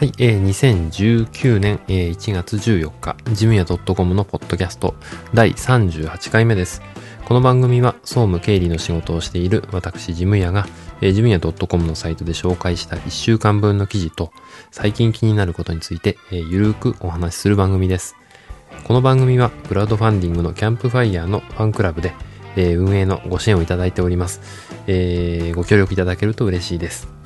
はい、えー、2019年、えー、1月14日、ジムヤ .com のポッドキャスト第38回目です。この番組は総務経理の仕事をしている私ジムヤが、えー、ジムヤ .com のサイトで紹介した1週間分の記事と最近気になることについて、えー、ゆるーくお話しする番組です。この番組はクラウドファンディングのキャンプファイヤーのファンクラブで、えー、運営のご支援をいただいております。えー、ご協力いただけると嬉しいです。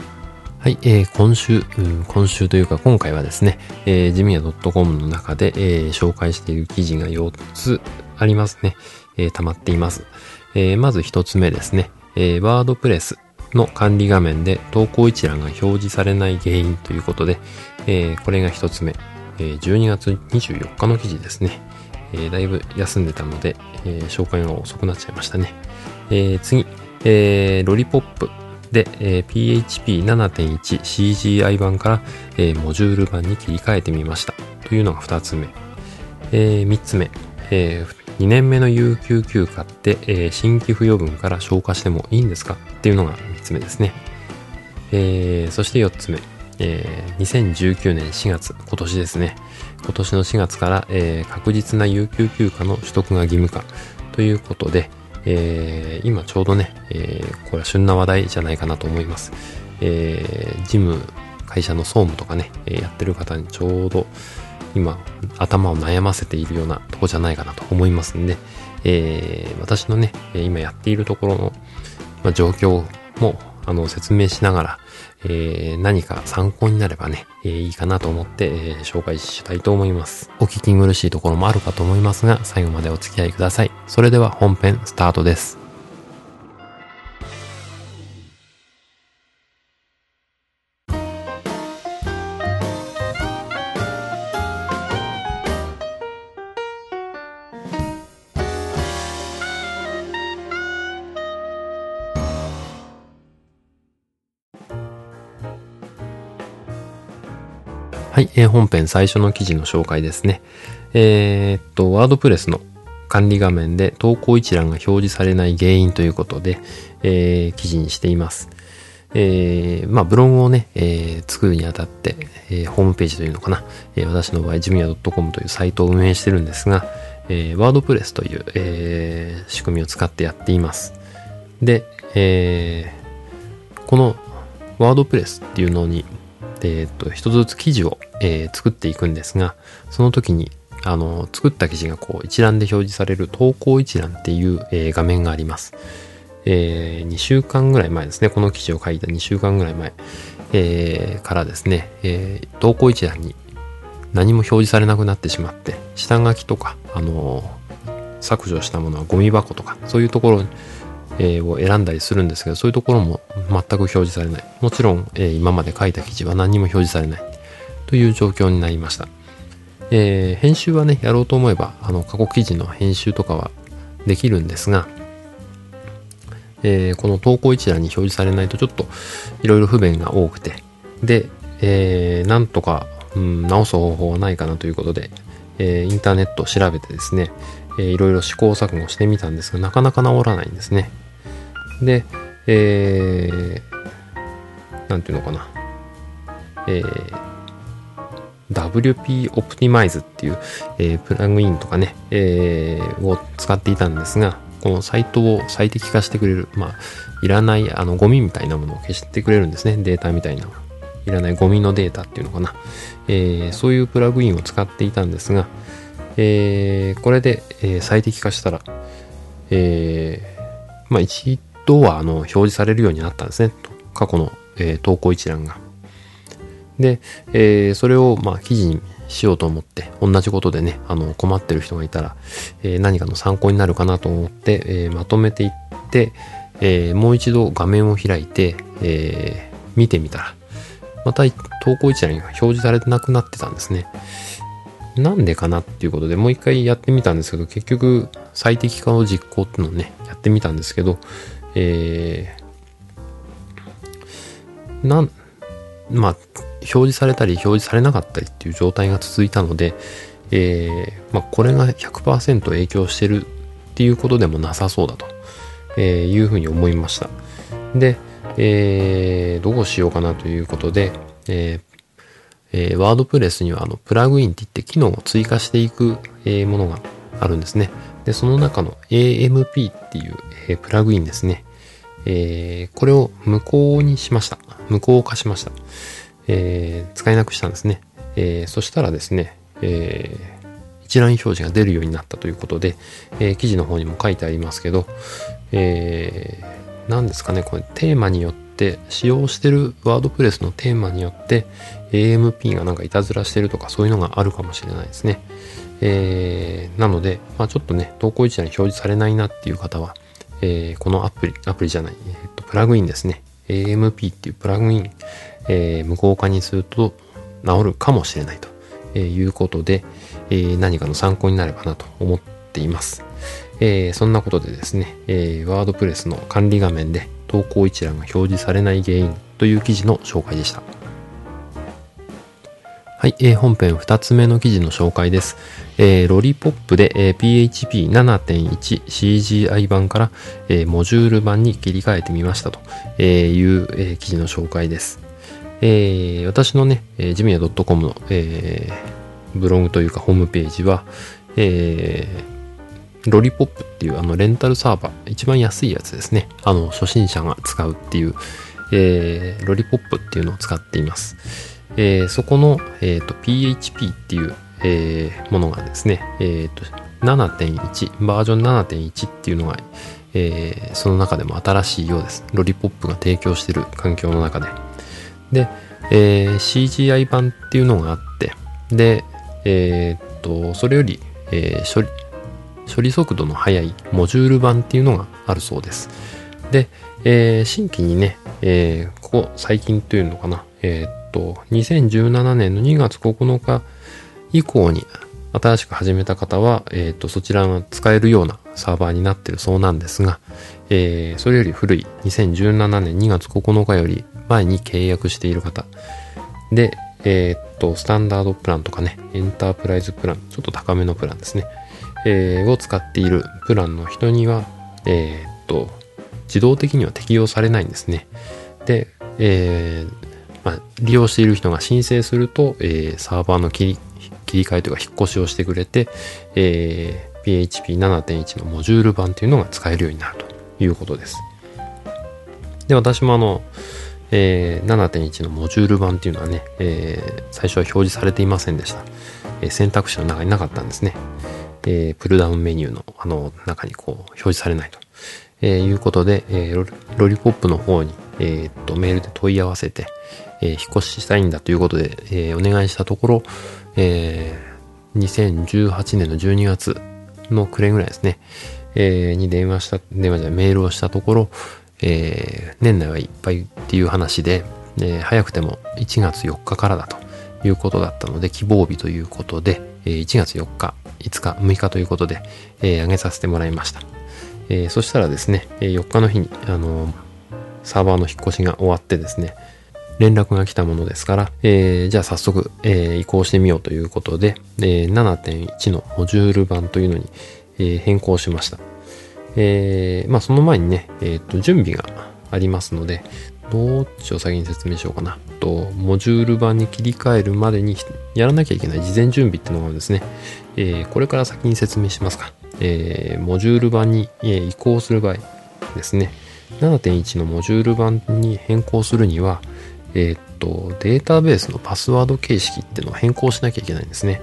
はい、えー、今週、うん、今週というか今回はですね、えー、ジミヤ .com の中で、えー、紹介している記事が4つありますね。えー、溜まっています。えー、まず1つ目ですね、えー、ワードプレスの管理画面で投稿一覧が表示されない原因ということで、えー、これが1つ目、えー、12月24日の記事ですね。えー、だいぶ休んでたので、えー、紹介が遅くなっちゃいましたね。えー、次、えー、ロリポップで、えー、PHP7.1CGI 版から、えー、モジュール版に切り替えてみました。というのが2つ目。えー、3つ目、えー、2年目の有給休暇って、えー、新規付与分から消化してもいいんですか？っていうのが3つ目ですね。えー、そして4つ目、えー、2019年4月、今年ですね。今年の4月から、えー、確実な有給休暇の取得が義務化ということで、えー、今ちょうどね、えー、これは旬な話題じゃないかなと思います。えー、ジム、会社の総務とかね、えやってる方にちょうど今頭を悩ませているようなとこじゃないかなと思いますんで、え、私のね、今やっているところの、ま、状況もあの説明しながら、えー、何か参考になればね、えー、いいかなと思って、えー、紹介したいと思います。お聞き苦しいところもあるかと思いますが、最後までお付き合いください。それでは本編スタートです。はい、えー、本編最初の記事の紹介ですね。えー、っと、ワードプレスの管理画面で投稿一覧が表示されない原因ということで、えー、記事にしています。えー、まあ、ブログをね、えー、作るにあたって、えー、ホームページというのかな、えー、私の場合、ジムヤ .com というサイトを運営してるんですが、えー、ワードプレスという、えー、仕組みを使ってやっています。で、えー、このワードプレスっていうのにえっ、と、一つずつ記事を、えー、作っていくんですが、その時に、あの、作った記事がこう一覧で表示される投稿一覧っていう、えー、画面があります。えー、2週間ぐらい前ですね、この記事を書いた2週間ぐらい前、えー、からですね、えー、投稿一覧に何も表示されなくなってしまって、下書きとか、あのー、削除したものはゴミ箱とか、そういうところえー、を選んだりするんですけど、そういうところも全く表示されない。もちろん、えー、今まで書いた記事は何にも表示されない。という状況になりました。えー、編集はね、やろうと思えば、あの、過去記事の編集とかはできるんですが、えー、この投稿一覧に表示されないとちょっといろいろ不便が多くて、で、えー、なんとか、うん、直す方法はないかなということで、えー、インターネットを調べてですね、いろいろ試行錯誤してみたんですが、なかなか治らないんですね。で、えー、なんていうのかな、えー、WP Optimize っていう、えー、プラグインとかね、えー、を使っていたんですが、このサイトを最適化してくれる、まあ、いらない、あの、ゴミみたいなものを消してくれるんですね。データみたいな。いらないゴミのデータっていうのかな。えー、そういうプラグインを使っていたんですが、えー、これで、えー、最適化したら、えー、まあ、ドはあの表示されるようになったんですね。過去の、えー、投稿一覧が。で、えー、それをまあ記事にしようと思って、同じことでね、あの困ってる人がいたら、えー、何かの参考になるかなと思って、えまとめていって、えもう一度画面を開いて、え見てみたら、また投稿一覧が表示されてなくなってたんですね。なんでかなっていうことでもう一回やってみたんですけど、結局最適化の実行ってのをね、やってみたんですけど、えー、なん、まあ、表示されたり表示されなかったりっていう状態が続いたので、えー、まあ、これが100%影響してるっていうことでもなさそうだと、え、いうふうに思いました。で、えー、どうしようかなということで、えーえ、ワードプレスにはあのプラグインって言って機能を追加していく、え、ものがあるんですね。で、その中の AMP っていう、え、プラグインですね。えー、これを無効にしました。無効化しました。えー、使えなくしたんですね。えー、そしたらですね、えー、一覧表示が出るようになったということで、えー、記事の方にも書いてありますけど、えー、何ですかね、これテーマによって、使用してるワードプレスのテーマによって、AMP がなんかいたずらしてるとかそういうのがあるかもしれないですね。えー、なので、まあ、ちょっとね、投稿一覧に表示されないなっていう方は、えー、このアプリ、アプリじゃない、え、っと、プラグインですね。AMP っていうプラグイン、えー、無効化にすると治るかもしれないということで、え、何かの参考になればなと思っています。え、そんなことでですね、えー、ワードプレスの管理画面で投稿一覧が表示されない原因という記事の紹介でした。はい、えー、本編2つ目の記事の紹介です。えー、ロリポップで、えー、PHP7.1 CGI 版から、えー、モジュール版に切り替えてみましたという、えー、記事の紹介です。えー、私のね、えー、ジミヤ .com の、えー、ブログというかホームページは、えー、ロリポップっていうあのレンタルサーバー、一番安いやつですね。あの、初心者が使うっていう、えー、ロリポップっていうのを使っています。えー、そこの、えーと、PHP っていう、えー、ものがですね、えーと、7.1バージョン7.1っていうのが、えー、その中でも新しいようです。ロリポップが提供している環境の中で。で、えー、CGI 版っていうのがあって、で、えー、っと、それより、えー、処理、処理速度の速いモジュール版っていうのがあるそうです。で、えー、新規にね、えー、ここ最近というのかな、えー、と、2017年の2月9日以降に新しく始めた方は、えっ、ー、と、そちらが使えるようなサーバーになってるそうなんですが、えー、それより古い2017年2月9日より前に契約している方で、えっ、ー、と、スタンダードプランとかね、エンタープライズプラン、ちょっと高めのプランですね、えー、を使っているプランの人には、えっと、自動的には適用されないんですね。で、えー、まあ、利用している人が申請すると、えー、サーバーの切り切り替えというか引っ越しをしてくれて、えー、PHP7.1 のモジュール版というのが使えるようになるということです。で、私もあの、えー、7.1のモジュール版っていうのはね、えー、最初は表示されていませんでした。えー、選択肢の中になかったんですね。えー、プルダウンメニューのあの中にこう表示されないと、えー、いうことで、えー、ロリポップの方に、えー、っとメールで問い合わせて、えー、引っ越ししたいんだということで、えー、お願いしたところ、えー、2018年の12月の暮れぐらいですね、えー、に電話した、電話じゃ、メールをしたところ、えー、年内はいっぱいっていう話で、えー、早くても1月4日からだということだったので、希望日ということで、えー、1月4日、5日、6日ということで、えー、上げさせてもらいました。えー、そしたらですね、4日の日に、あのー、サーバーの引っ越しが終わってですね、連絡が来たものですから、えー、じゃあ早速、えー、移行してみようということで、えー、7.1のモジュール版というのに、えー、変更しました。えー、まあその前にね、えっ、ー、と、準備がありますので、どっちを先に説明しようかな。と、モジュール版に切り替えるまでにやらなきゃいけない事前準備っていうのがですね、えー、これから先に説明しますか。えー、モジュール版に、えー、移行する場合ですね、7.1のモジュール版に変更するには、えー、っと、データベースのパスワード形式っていうのを変更しなきゃいけないんですね。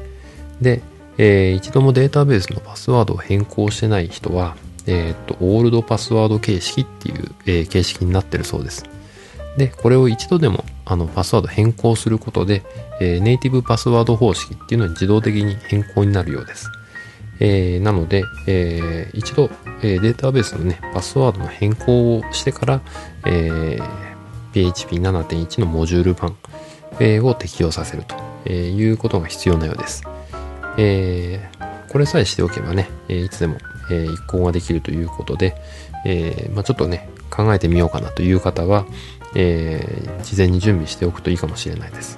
で、えー、一度もデータベースのパスワードを変更してない人は、えー、っと、オールドパスワード形式っていう、えー、形式になってるそうです。で、これを一度でもあのパスワード変更することで、えー、ネイティブパスワード方式っていうのに自動的に変更になるようです。えー、なので、えー、一度、えー、データベースのね、パスワードの変更をしてから、えー、PHP7.1 のモジュール版、を適用させるということが必要なようです。えー、これさえしておけばね、いつでも、え移行ができるということで、えー、まあ、ちょっとね、考えてみようかなという方は、えー、事前に準備しておくといいかもしれないです。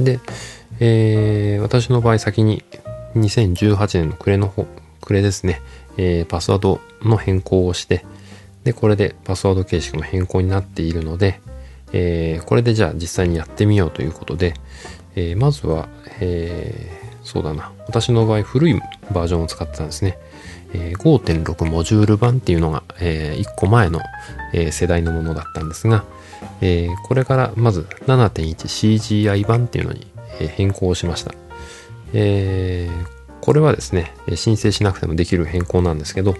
で、え、私の場合先に2018年の暮れの方、暮れですね、え、パスワードの変更をして、で、これでパスワード形式の変更になっているので、えー、これでじゃあ実際にやってみようということで、えー、まずは、えー、そうだな。私の場合古いバージョンを使ってたんですね。えー、5.6モジュール版っていうのが、えー、1個前の、えー、世代のものだったんですが、えー、これからまず 7.1CGI 版っていうのに、え、変更しました。えー、これはですね、申請しなくてもできる変更なんですけど、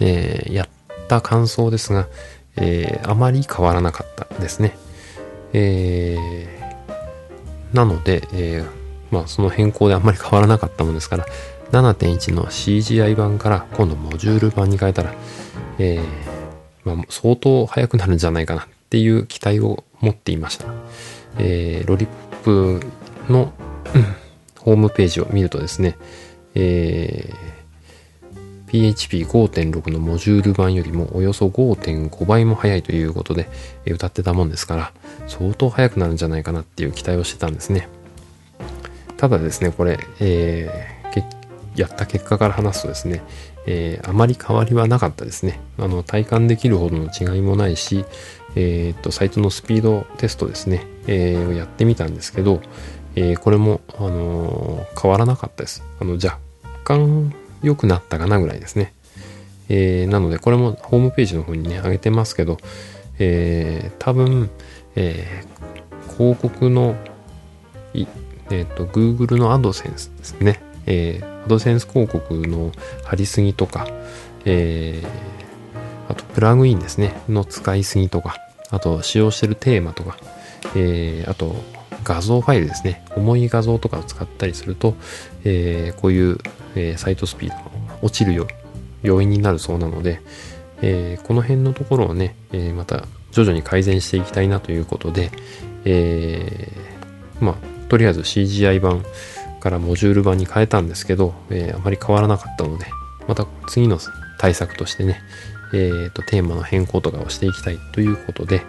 えー、やった感想ですが、えー、あまり変わらなかったですね。えー、なので、えー、まあその変更であまり変わらなかったものですから、7.1の CGI 版から今度モジュール版に変えたら、えー、まあ、相当速くなるんじゃないかなっていう期待を持っていました。えー、ロリップの、ホームページを見るとですね、えー、PHP5.6 のモジュール版よりもおよそ5.5倍も速いということで、歌ってたもんですから、相当速くなるんじゃないかなっていう期待をしてたんですね。ただですね、これ、えー、やった結果から話すとですね、えー、あまり変わりはなかったですね。あの、体感できるほどの違いもないし、えー、っと、サイトのスピードテストですね、えー、やってみたんですけど、えー、これも、あの、変わらなかったです。あの、若干良くなったかなぐらいですね。えー、なので、これもホームページの方にね、上げてますけど、えー、多分、えー、広告の、えっ、と、Google の AdSense ですね。えー、AdSense 広告の貼りすぎとか、えー、あと、プラグインですね、の使いすぎとか、あと、使用してるテーマとか、えー、あと、画像ファイルですね、重い画像とかを使ったりすると、えー、こういう、えー、サイトスピードが落ちるよ要因になるそうなので、えー、この辺のところをね、えー、また徐々に改善していきたいなということで、えー、まあ、とりあえず CGI 版からモジュール版に変えたんですけど、えー、あまり変わらなかったので、また次の対策としてね、えーと、テーマの変更とかをしていきたいということで、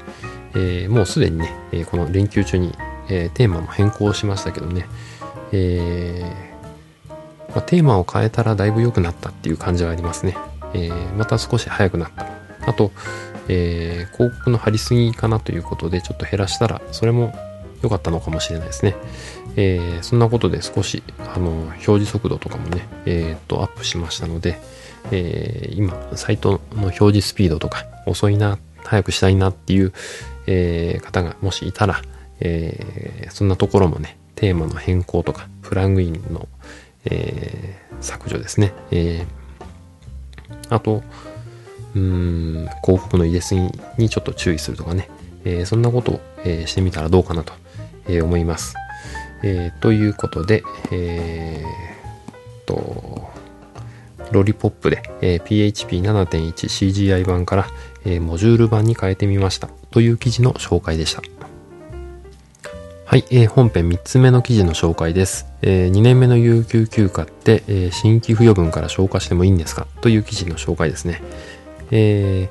えー、もうすでにね、えこの連休中にえー、テーマも変更しましたけどね、えー、まあ、テーマを変えたらだいぶ良くなったっていう感じはありますね。えー、また少し早くなった。あと、えー広告の貼りすぎかなということでちょっと減らしたらそれも良かったのかもしれないですね。えそんなことで少しあの表示速度とかもね、えー、とアップしましたので、え今サイトの表示スピードとか遅いな早くしたいなっていう、え方がもしいたら、え、そんなところもね、テーマの変更とか、プラグインの、えー、削除ですね。えー、あと、うん、広告の入れすぎにちょっと注意するとかね、えー、そんなことを、えー、してみたらどうかなと、え、思います。え、ということで、えー、と、ロリポップで、え、PHP7.1CGI 版から、え、モジュール版に変えてみましたという記事の紹介でした。はい、えー、本編3つ目の記事の紹介です。えー、2年目の有給休暇って、えー、新規付与分から消化してもいいんですか？という記事の紹介ですね。え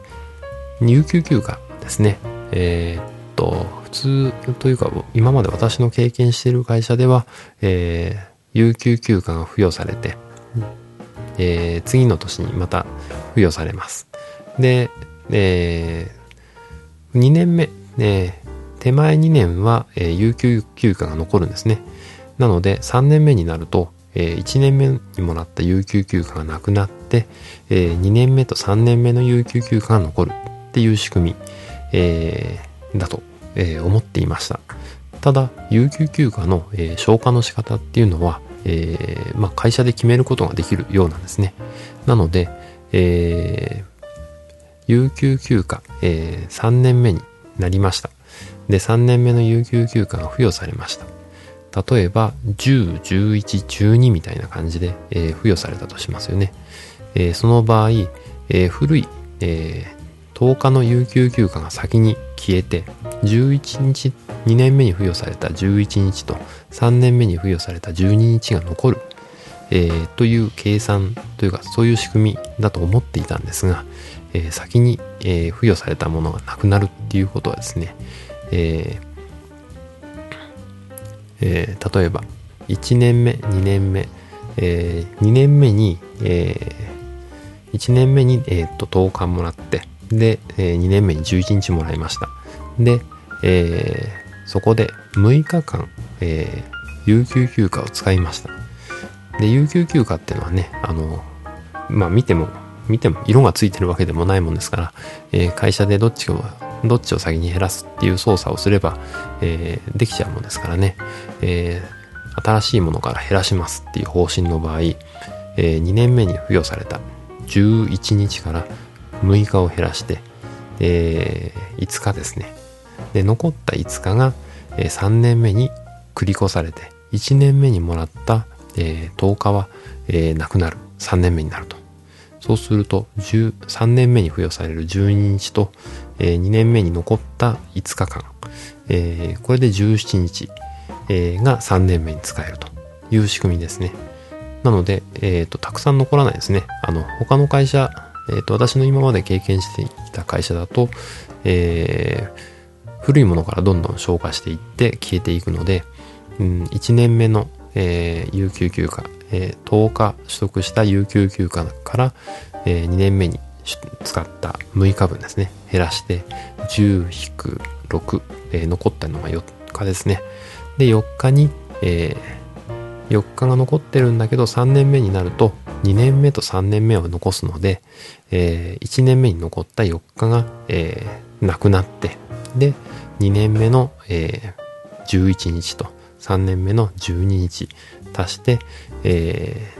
ー、有給休暇ですね。えー、っと、普通というか、今まで私の経験している会社では、えー、有給休暇が付与されて、えー、次の年にまた付与されます。で、えー、2年目、え手前2年は、えー、有給休暇が残るんですね。なので3年目になると、えー、1年目にもらった有給休暇がなくなって、えー、2年目と3年目の有給休暇が残るっていう仕組み、えー、だと、えー、思っていました。ただ、有給休暇の、えー、消化の仕方っていうのは、えーまあ、会社で決めることができるようなんですね。なので、えー、有給休暇、えー、3年目になりました。で、3年目の有給休暇が付与されました。例えば、10、11、12みたいな感じで、えー、付与されたとしますよね。えー、その場合、えー、古い、え10日の有給休暇が先に消えて、11日、2年目に付与された11日と3年目に付与された12日が残る、えー、という計算というかそういう仕組みだと思っていたんですが、えー、先に、えー、付与されたものがなくなるっていうことはですね、えーえー、例えば1年目2年目、えー、2年目に、えー、1年目に、えー、と10日もらってで、えー、2年目に11日もらいましたで、えー、そこで6日間、えー、有給休暇を使いました。で、有給休暇っていうのはね、あの、まあ見ても、見ても色がついてるわけでもないもんですから、えー、会社でどっちを、どっちを先に減らすっていう操作をすれば、えー、できちゃうもんですからね、えー、新しいものから減らしますっていう方針の場合、えー、2年目に付与された11日から6日を減らして、えー、5日ですね。で、残った5日が、えー、3年目に繰り越されて、1年目にもらった、えー、10日は、えー、なくなる。3年目になると。そうすると、3年目に付与される12日と、え、2年目に残った5日間、え、これで17日、え、が3年目に使えるという仕組みですね。なので、え、ー、と、たくさん残らないですね。あの、他の会社、え、ー、と、私の今まで経験してきた会社だと、えー、古いものからどんどん消化していって消えていくので、うん、1年目の、え、有給休暇、えー、10日取得した有給休暇から、えー、2年目に使った6日分ですね、減らして、10-6、えー、残ったのが4日ですね。で、4日に、えー、4日が残ってるんだけど、3年目になると、2年目と3年目を残すので、えー、1年目に残った4日が、えー、なくなって、で、2年目の、えー、11日と3年目の12日足して、え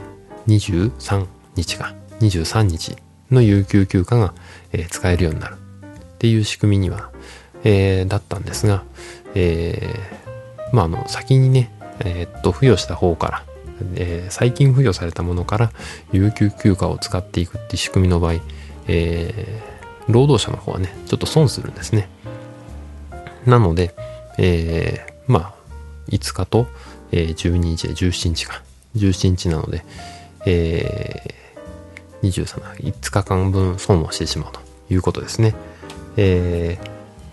ー、23日か、23日の有給休暇が、えー、使えるようになるっていう仕組みには、えー、だったんですが、えー、まあ、あの、先にね、えー、っと、付与した方から、えー、最近付与されたものから有給休暇を使っていくっていう仕組みの場合、えー、労働者の方はね、ちょっと損するんですね。なので、えー、まあ、5日と、えー、12日で17日か。17日なので、えー、23日、5日間分損をしてしまうということですね。え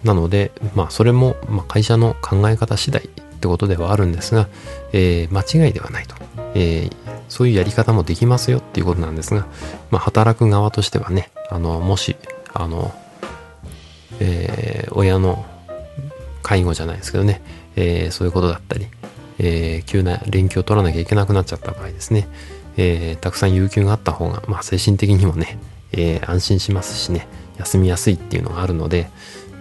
ー、なので、まあ、それも、まあ、会社の考え方次第ってことではあるんですが、えー、間違いではないと。えー、そういうやり方もできますよっていうことなんですが、まあ、働く側としてはね、あの、もし、あの、えー、親の介護じゃないですけどね、えー、そういうことだったり、えー、急な連休を取らなきゃいけなくなっちゃった場合ですね、えー、たくさん有給があった方が、まあ、精神的にもね、えー、安心しますしね、休みやすいっていうのがあるので、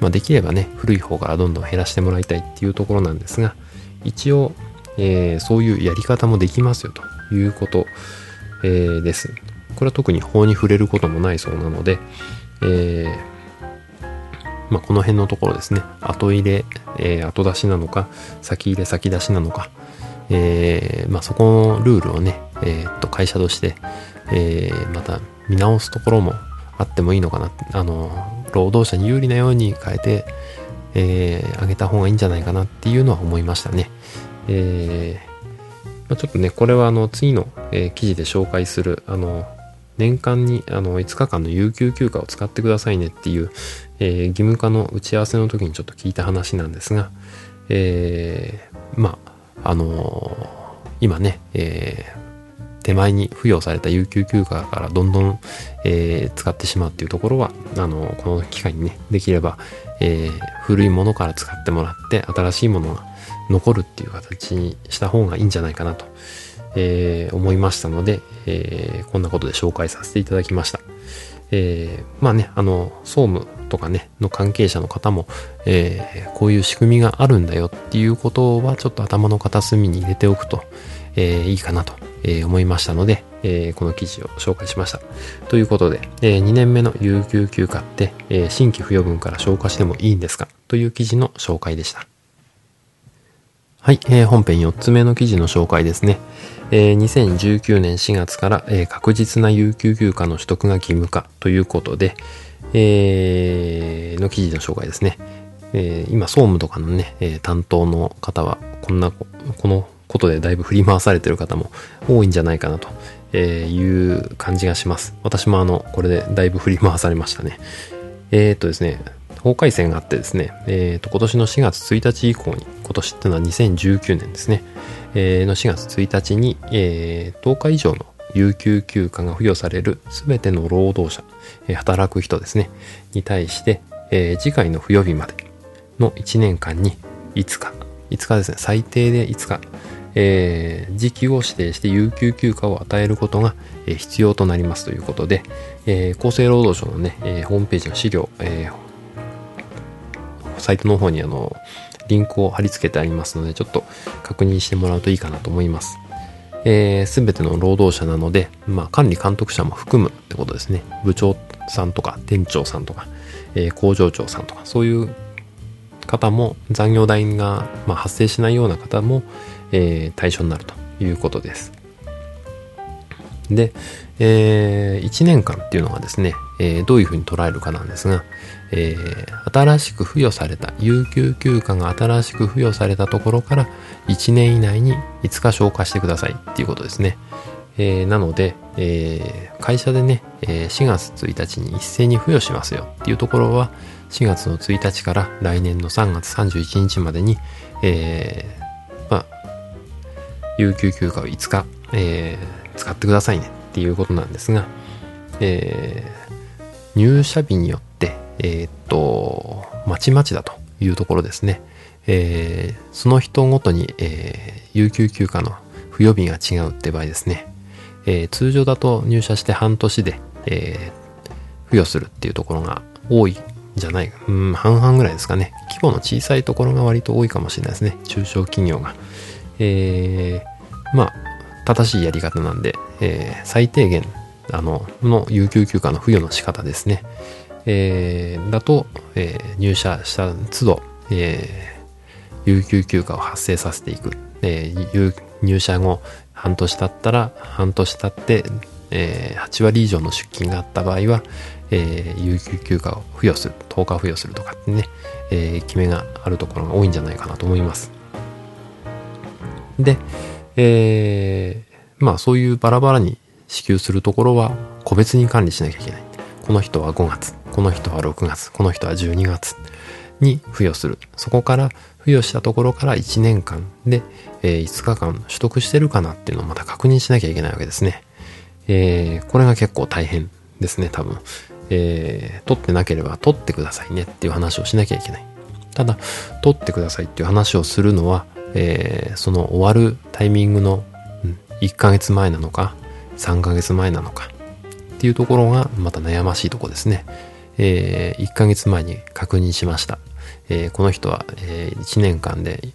まあ、できればね、古い方からどんどん減らしてもらいたいっていうところなんですが、一応、えー、そういうやり方もできますよということ、えー、です。これは特に法に触れることもないそうなので、えー、まあ、この辺のところですね、後入れ、えー、後出しなのか、先入れ先出しなのか、えー、まあ、そこのルールをね、えー、っと、会社として、え、また見直すところもあってもいいのかな。あの、労働者に有利なように変えて、えー、あげた方がいいんじゃないかなっていうのは思いましたね。えー、まあ、ちょっとね、これはあの、次の、えー、記事で紹介する、あの、年間にあの5日間の有給休暇を使ってくださいねっていう、えー、義務化の打ち合わせの時にちょっと聞いた話なんですが、えー、まあ、あのー、今ね、えー、手前に付与された有給休暇からどんどん、えー、使ってしまうっていうところは、あのこの機会にね、できれば、えー、古いものから使ってもらって、新しいものが残るっていう形にした方がいいんじゃないかなと。えー、思いましたので、えー、こんなことで紹介させていただきました。えー、まあね、あの、総務とかね、の関係者の方も、えー、こういう仕組みがあるんだよっていうことはちょっと頭の片隅に入れておくと、えー、いいかなと、えー、思いましたので、えー、この記事を紹介しました。ということで、えー、2年目の有給休暇って、えー、新規付与分から消化してもいいんですか？という記事の紹介でした。はい、えー、本編4つ目の記事の紹介ですね。えー、2019年4月から、えー、確実な有給休暇の取得が義務化ということで、えー、の記事の紹介ですね。えー、今、総務とかのね、えー、担当の方は、こんな、このことでだいぶ振り回されてる方も多いんじゃないかなと、えいう感じがします。私もあの、これでだいぶ振り回されましたね。え、っとですね、法改正があってですね、えー、と今年の4月1日以降に、今年っていうのは2019年ですね、えー、の4月1日に、えー、10日以上の有給休暇が付与されるすべての労働者、えー、働く人ですね、に対して、えー、次回の付与日までの1年間に5日、5日ですね、最低で5日、えー、時期を指定して有給休暇を与えることが、えー、必要となりますということで、えー、厚生労働省のね、えホームページの資料、えサイトの方にあの、リンクを貼り付けてありますので、ちょっと確認してもらうといいかなと思います。す、えー、べ、ての労働者なので、まあ、管理監督者も含むってことですね。部長さんとか、店長さんとか、えー、工場長さんとか、そういう方も、残業代が、まあ、発生しないような方も、えー、対象になるということです。で、えー、1年間っていうのがですね、えー、どういうふうに捉えるかなんですが、えー、新しく付与された、有給休暇が新しく付与されたところから1年以内に5日消化してくださいっていうことですね。えー、なので、えー、会社でね、え、4月1日に一斉に付与しますよっていうところは、4月の1日から来年の3月31日までに、え、まあ、有給休暇を5日、え、使ってくださいねっていうことなんですが、えー、入社日によって、えー、っと、まちまちだというところですね。えー、その人ごとに、えー、有給休暇の付与日が違うって場合ですね。えー、通常だと入社して半年で、えー、付与するっていうところが多いんじゃない、うん、半々ぐらいですかね。規模の小さいところが割と多いかもしれないですね。中小企業が。えー、まあ、正しいやり方なんで、えー、最低限、あの、の有給休暇の付与の仕方ですね。えー、だと、えー、入社した都度、えー、有給休暇を発生させていく。えー、入社後、半年経ったら、半年経って、えー、8割以上の出勤があった場合は、えー、有給休暇を付与する、10日付与するとかってね、えー、決めがあるところが多いんじゃないかなと思います。で、えー、まあそういうバラバラに支給するところは個別に管理しなきゃいけない。この人は5月、この人は6月、この人は12月に付与する。そこから付与したところから1年間で、えー、5日間取得してるかなっていうのをまた確認しなきゃいけないわけですね。えー、これが結構大変ですね、多分。えー、取ってなければ取ってくださいねっていう話をしなきゃいけない。ただ、取ってくださいっていう話をするのは、えー、その終わるタイミングの、1ヶ月前なのか、3ヶ月前なのかっていうところがまた悩ましいとこですね。えー、1ヶ月前に確認しました。えー、この人は、えー、1年間で、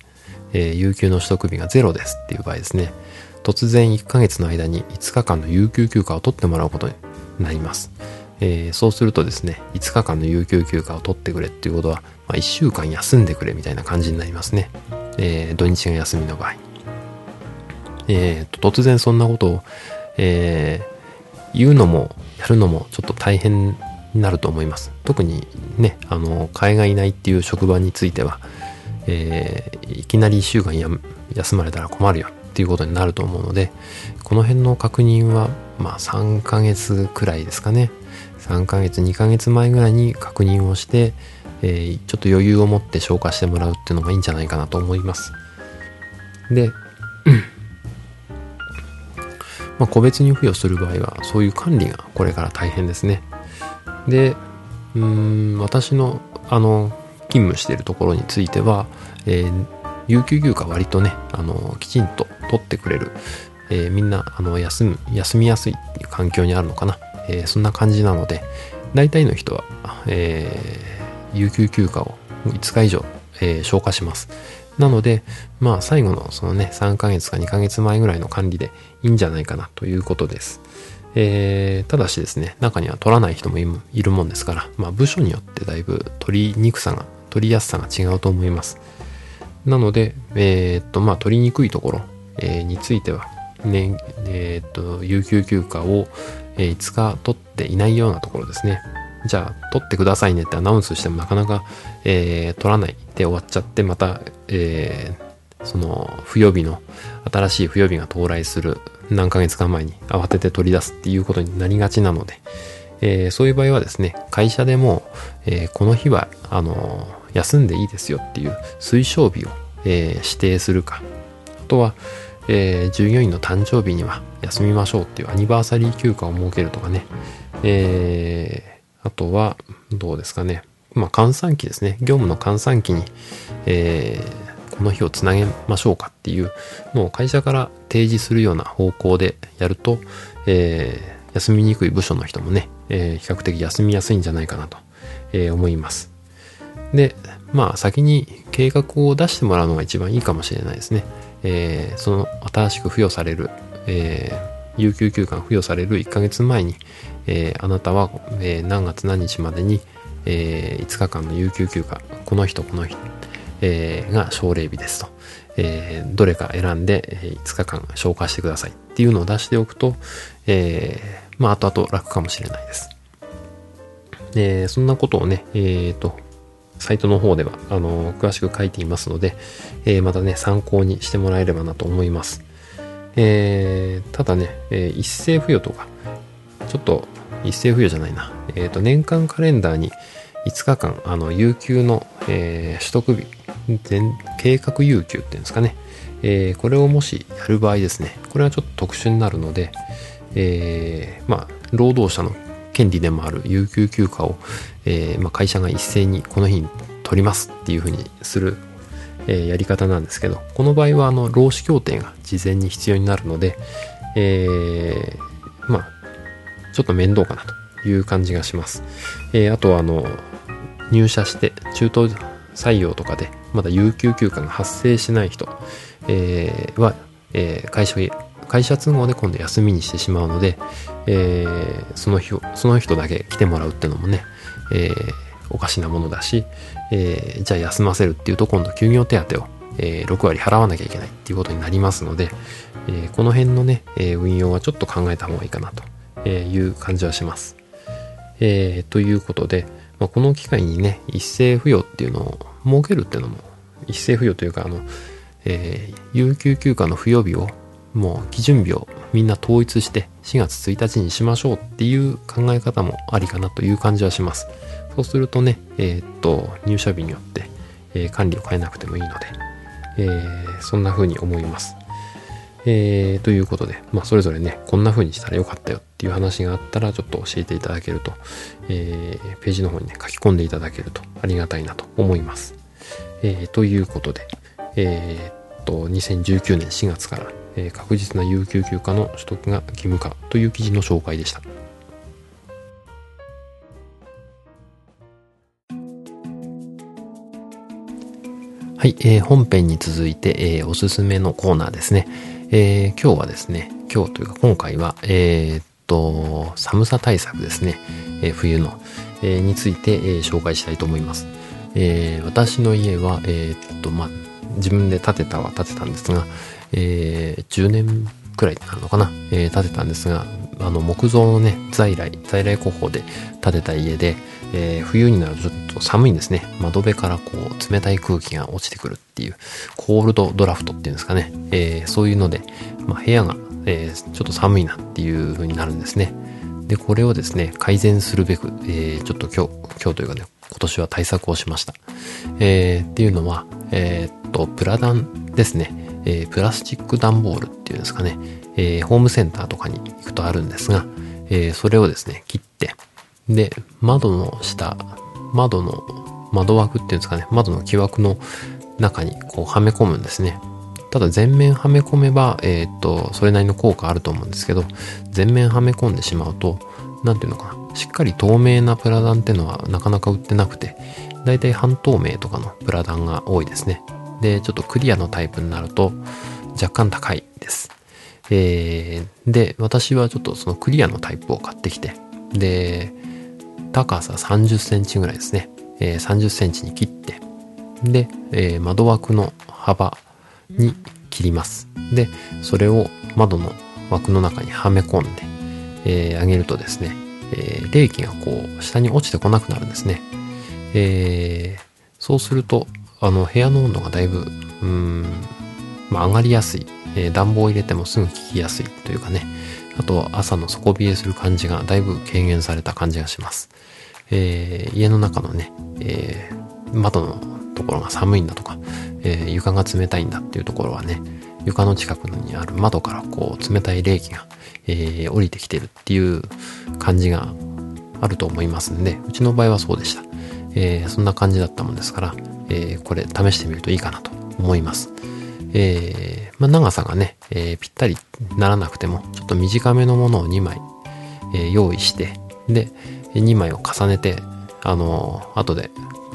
えー、有給の取得日がゼロですっていう場合ですね。突然1ヶ月の間に5日間の有給休暇を取ってもらうことになります。えー、そうするとですね、5日間の有給休暇を取ってくれっていうことは、まあ、1週間休んでくれみたいな感じになりますね。えー、土日が休みの場合。えー、突然そんなことを、えー、言うのも、やるのもちょっと大変になると思います。特にね、あの、海外いないっていう職場については、えー、いきなり1週間や休まれたら困るよっていうことになると思うので、この辺の確認は、まあ3ヶ月くらいですかね。3ヶ月、2ヶ月前ぐらいに確認をして、えー、ちょっと余裕を持って消化してもらうっていうのがいいんじゃないかなと思います。で、まあ、個別に付与する場合は、そういう管理がこれから大変ですね。で、うん、私の、あの、勤務しているところについては、えー、有給休暇割とね、あの、きちんと取ってくれる、えー、みんな、あの、休む、休みやすいい環境にあるのかな。えー、そんな感じなので、大体の人は、えー、有給休暇を5日以上、えー、消化します。なので、まあ最後のそのね、3ヶ月か2ヶ月前ぐらいの管理でいいんじゃないかなということです。えー、ただしですね、中には取らない人もいるもんですから、まあ部署によってだいぶ取りにくさが、取りやすさが違うと思います。なので、えー、っと、まあ取りにくいところ、えー、については、ね、えー、っと、有給休暇を、え5日取っていないようなところですね。じゃあ、取ってくださいねってアナウンスしてもなかなか、えー、取らないで終わっちゃって、また、えー、その、不予日の、新しい不予日が到来する何ヶ月か前に慌てて取り出すっていうことになりがちなので、えー、そういう場合はですね、会社でも、えー、この日は、あのー、休んでいいですよっていう推奨日を、えー、指定するか、あとは、えー、従業員の誕生日には休みましょうっていうアニバーサリー休暇を設けるとかね、えー、あとは、どうですかね、まあ、換算機ですね。業務の換算機に、えー、この日をつなげましょうかっていうのを会社から提示するような方向でやると、えー、休みにくい部署の人もね、えー、比較的休みやすいんじゃないかなと、え思います。で、まあ先に計画を出してもらうのが一番いいかもしれないですね。えー、その新しく付与される、えー、有給休暇付与される1ヶ月前に、えー、あなたは、え何月何日までに、え5日間の有給休暇、この人この人、えが奨励日ですと、えどれか選んで、え5日間消化してくださいっていうのを出しておくと、えまあ後々楽かもしれないです。で、そんなことをね、えっ、ー、と、サイトの方では、あの、詳しく書いていますので、えー、またね、参考にしてもらえればなと思います。えー、ただね、えー、一斉付与とか、ちょっと一斉付与じゃないな、えっ、と、年間カレンダーに5日間、あの、有給の、え取得日、計画有給っていうんですかね、えこれをもしやる場合ですね、これはちょっと特殊になるので、えまあ、労働者の権利でもある有給休暇を、えー、まあ、会社が一斉にこの日に取りますっていうふうにする、えー、やり方なんですけど、この場合はあの労使協定が事前に必要になるので、えー、まあ、ちょっと面倒かなという感じがします。えあとはあの、入社して中途採用とかでまだ有給休暇が発生しない人、えは、え会社会社都合で今度休みにしてしまうので、えー、その日、その人だけ来てもらうってのもね、えー、おかしなものだし、えー、じゃあ休ませるっていうと今度休業手当を、え6割払わなきゃいけないっていうことになりますので、えこの辺のね、え運用はちょっと考えた方がいいかなという感じはします。えということで、まあ、この機会にね、一斉付与っていうのを設けるっていうのも、一斉付与というか、あの、え有給休暇の付与日をもう基準日をみんな統一して4月1日にしましょうっていう考え方もありかなという感じはします。そうするとね、えー、っと、入社日によって、えー、管理を変えなくてもいいので、えー、そんな風に思います。えー、ということで、まあ、それぞれね、こんな風にしたらよかったよっていう話があったら、ちょっと教えていただけると、えー、ページの方にね、書き込んでいただけるとありがたいなと思います。えー、ということで、えー、と、2019年4月からえー、確実な有給休暇の取得が義務化という記事の紹介でした。はい、えー、本編に続いて、えー、おすすめのコーナーですね。えー、今日はですね、今日というか今回は、えー、っと、寒さ対策ですね、えー、冬の、え、について、え、紹介したいと思います。え、私の家は、え、っと、ま、自分で建てたは建てたんですが、えー、10年くらいなるのかな、えー、建てたんですが、あの木造のね、在来、在来工法で建てた家で、えー、冬になるとちょっと寒いんですね。窓辺からこう冷たい空気が落ちてくるっていう、コールドドラフトっていうんですかね。えー、そういうので、まあ、部屋が、えー、ちょっと寒いなっていう風になるんですね。で、これをですね、改善するべく、えー、ちょっと今日、今日というかね、今年は対策をしました。えー、っていうのは、えー、っと、プラダンですね。えー、プラスチック段ボールっていうんですかね、えー、ホームセンターとかに行くとあるんですが、えー、それをですね、切って、で、窓の下、窓の、窓枠っていうんですかね、窓の木枠の中にこうはめ込むんですね。ただ全面はめ込めば、えっと、それなりの効果あると思うんですけど、全面はめ込んでしまうと、なんていうのかな、しっかり透明なプラダンっていうのはなかなか売ってなくて、だいたい半透明とかのプラダンが多いですね。で、ちょっとクリアのタイプになると若干高いです。えー、で、私はちょっとそのクリアのタイプを買ってきて、で、高さ30センチぐらいですね。えー、30センチに切って、で、えー、窓枠の幅に切ります。で、それを窓の枠の中にはめ込んで、えー、上げるとですね、えー、冷気がこう下に落ちてこなくなるんですね。えー、そうするとあの、部屋の温度がだいぶ、うん、まあ、上がりやすい。えー、暖房を入れてもすぐ効きやすいというかね。あとは、朝の底冷えする感じがだいぶ軽減された感じがします。えー、家の中のね、えー、窓のところが寒いんだとか、えー、床が冷たいんだっていうところはね、床の近くにある窓からこう冷たい冷気が、え、降りてきてるっていう感じがあると思いますんで、うちの場合はそうでした。え、そんな感じだったもんですから、え、これ試してみるといいかなと思います。えー、まあ、長さがね、えー、ぴったりならなくても、ちょっと短めのものを2枚、えー、用意して、で、2枚を重ねて、あのー、後で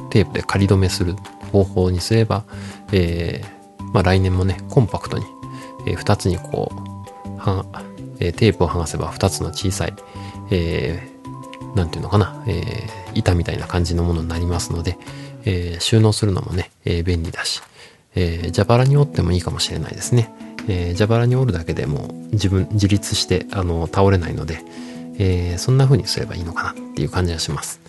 テープで仮止めする方法にすれば、えー、まあ、来年もね、コンパクトに、えー、2つにこう、は、えー、テープを剥がせば2つの小さい、えー、なんていうのかな、えー、板みたいな感じのものになりますので、えー、収納するのもね、えー、便利だし、えー、蛇腹に折ってもいいかもしれないですね。えー、蛇腹に折るだけでも自分、自立して、あの、倒れないので、えー、そんな風にすればいいのかなっていう感じがします。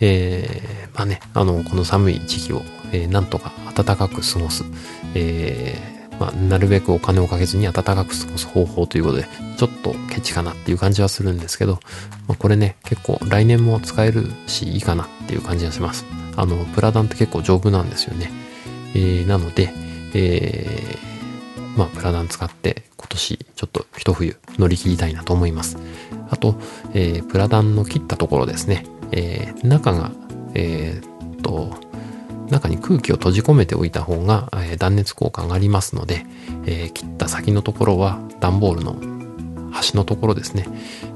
えー、まあね、あの、この寒い時期を、えー、なんとか暖かく過ごす、えー、まあ、なるべくお金をかけずに暖かく過ごす方法ということで、ちょっとケチかなっていう感じはするんですけど、まあ、これね、結構来年も使えるし、いいかなっていう感じがします。あの、プラダンって結構丈夫なんですよね。えー、なので、えー、まあ、プラダン使って今年ちょっと一冬乗り切りたいなと思います。あと、えー、プラダンの切ったところですね。えー、中が、えー、っと、中に空気を閉じ込めておいた方が、え、断熱効果がありますので、えー、切った先のところは段ボールの端のところですね、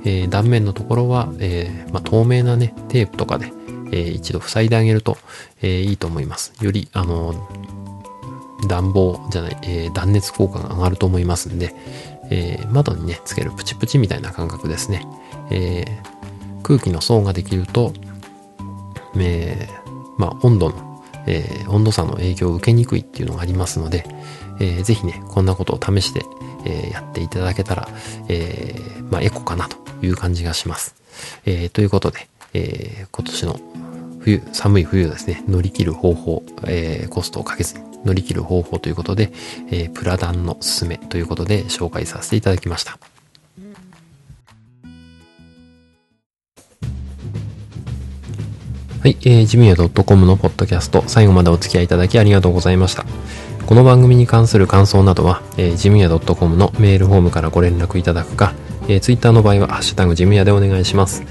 えー、断面のところは、えまあ、透明なね、テープとかで、え一度塞いであげると、えいいと思います。より、あの、暖房じゃない、えー断熱効果が上がると思いますんで、え窓にね、つけるプチプチみたいな感覚ですね。え空気の層ができると、え、まあ、温度の、え、温度差の影響を受けにくいっていうのがありますので、えー、ぜひね、こんなことを試して、え、やっていただけたら、え、まあ、エコかなという感じがします。え、ということで、えー、今年の冬、寒い冬ですね、乗り切る方法、えー、コストをかけずに乗り切る方法ということで、えー、プラダンのすすめということで紹介させていただきました。はい、えー、ジムヤ .com のポッドキャスト、最後までお付き合いいただきありがとうございました。この番組に関する感想などは、えー、ジムヤ .com のメールフォームからご連絡いただくか、えー、ツイッターの場合は、ハッシュタグジムヤでお願いします。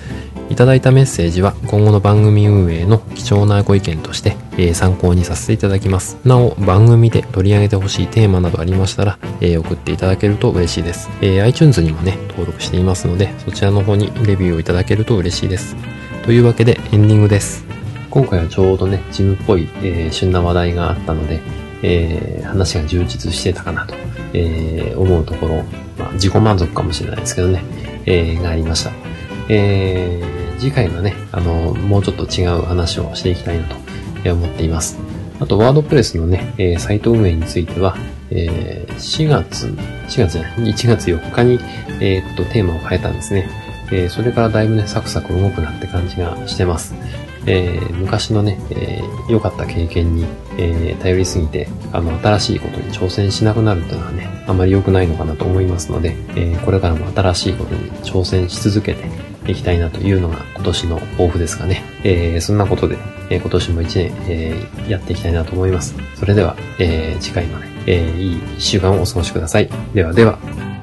いただいたメッセージは、今後の番組運営の貴重なご意見として、えー、参考にさせていただきます。なお、番組で取り上げてほしいテーマなどありましたら、えー、送っていただけると嬉しいです。えー、iTunes にもね、登録していますので、そちらの方にレビューをいただけると嬉しいです。というわけで、エンディングです。今回はちょうどね、ジムっぽい、え、旬な話題があったので、え、話が充実してたかなと、えー、思うところ、まあ、自己満足かもしれないですけどね、えー、がありました。えー、次回はね、あの、もうちょっと違う話をしていきたいなと思っています。あと、ワードプレスのね、えー、サイト運営については、えー、4月、4月じゃない、1月4日に、えー、っと、テーマを変えたんですね。えー、それからだいぶね、サクサク動くなって感じがしてます。えー、昔のね、えー、良かった経験に、えー、頼りすぎて、あの、新しいことに挑戦しなくなるっていうのはね、あまり良くないのかなと思いますので、えこれからも新しいことに挑戦し続けていきたいなというのが今年の抱負ですかね。えそんなことで、え今年も一年、えやっていきたいなと思います。それでは、え次回まで、えいい一週間をお過ごしください。ではでは。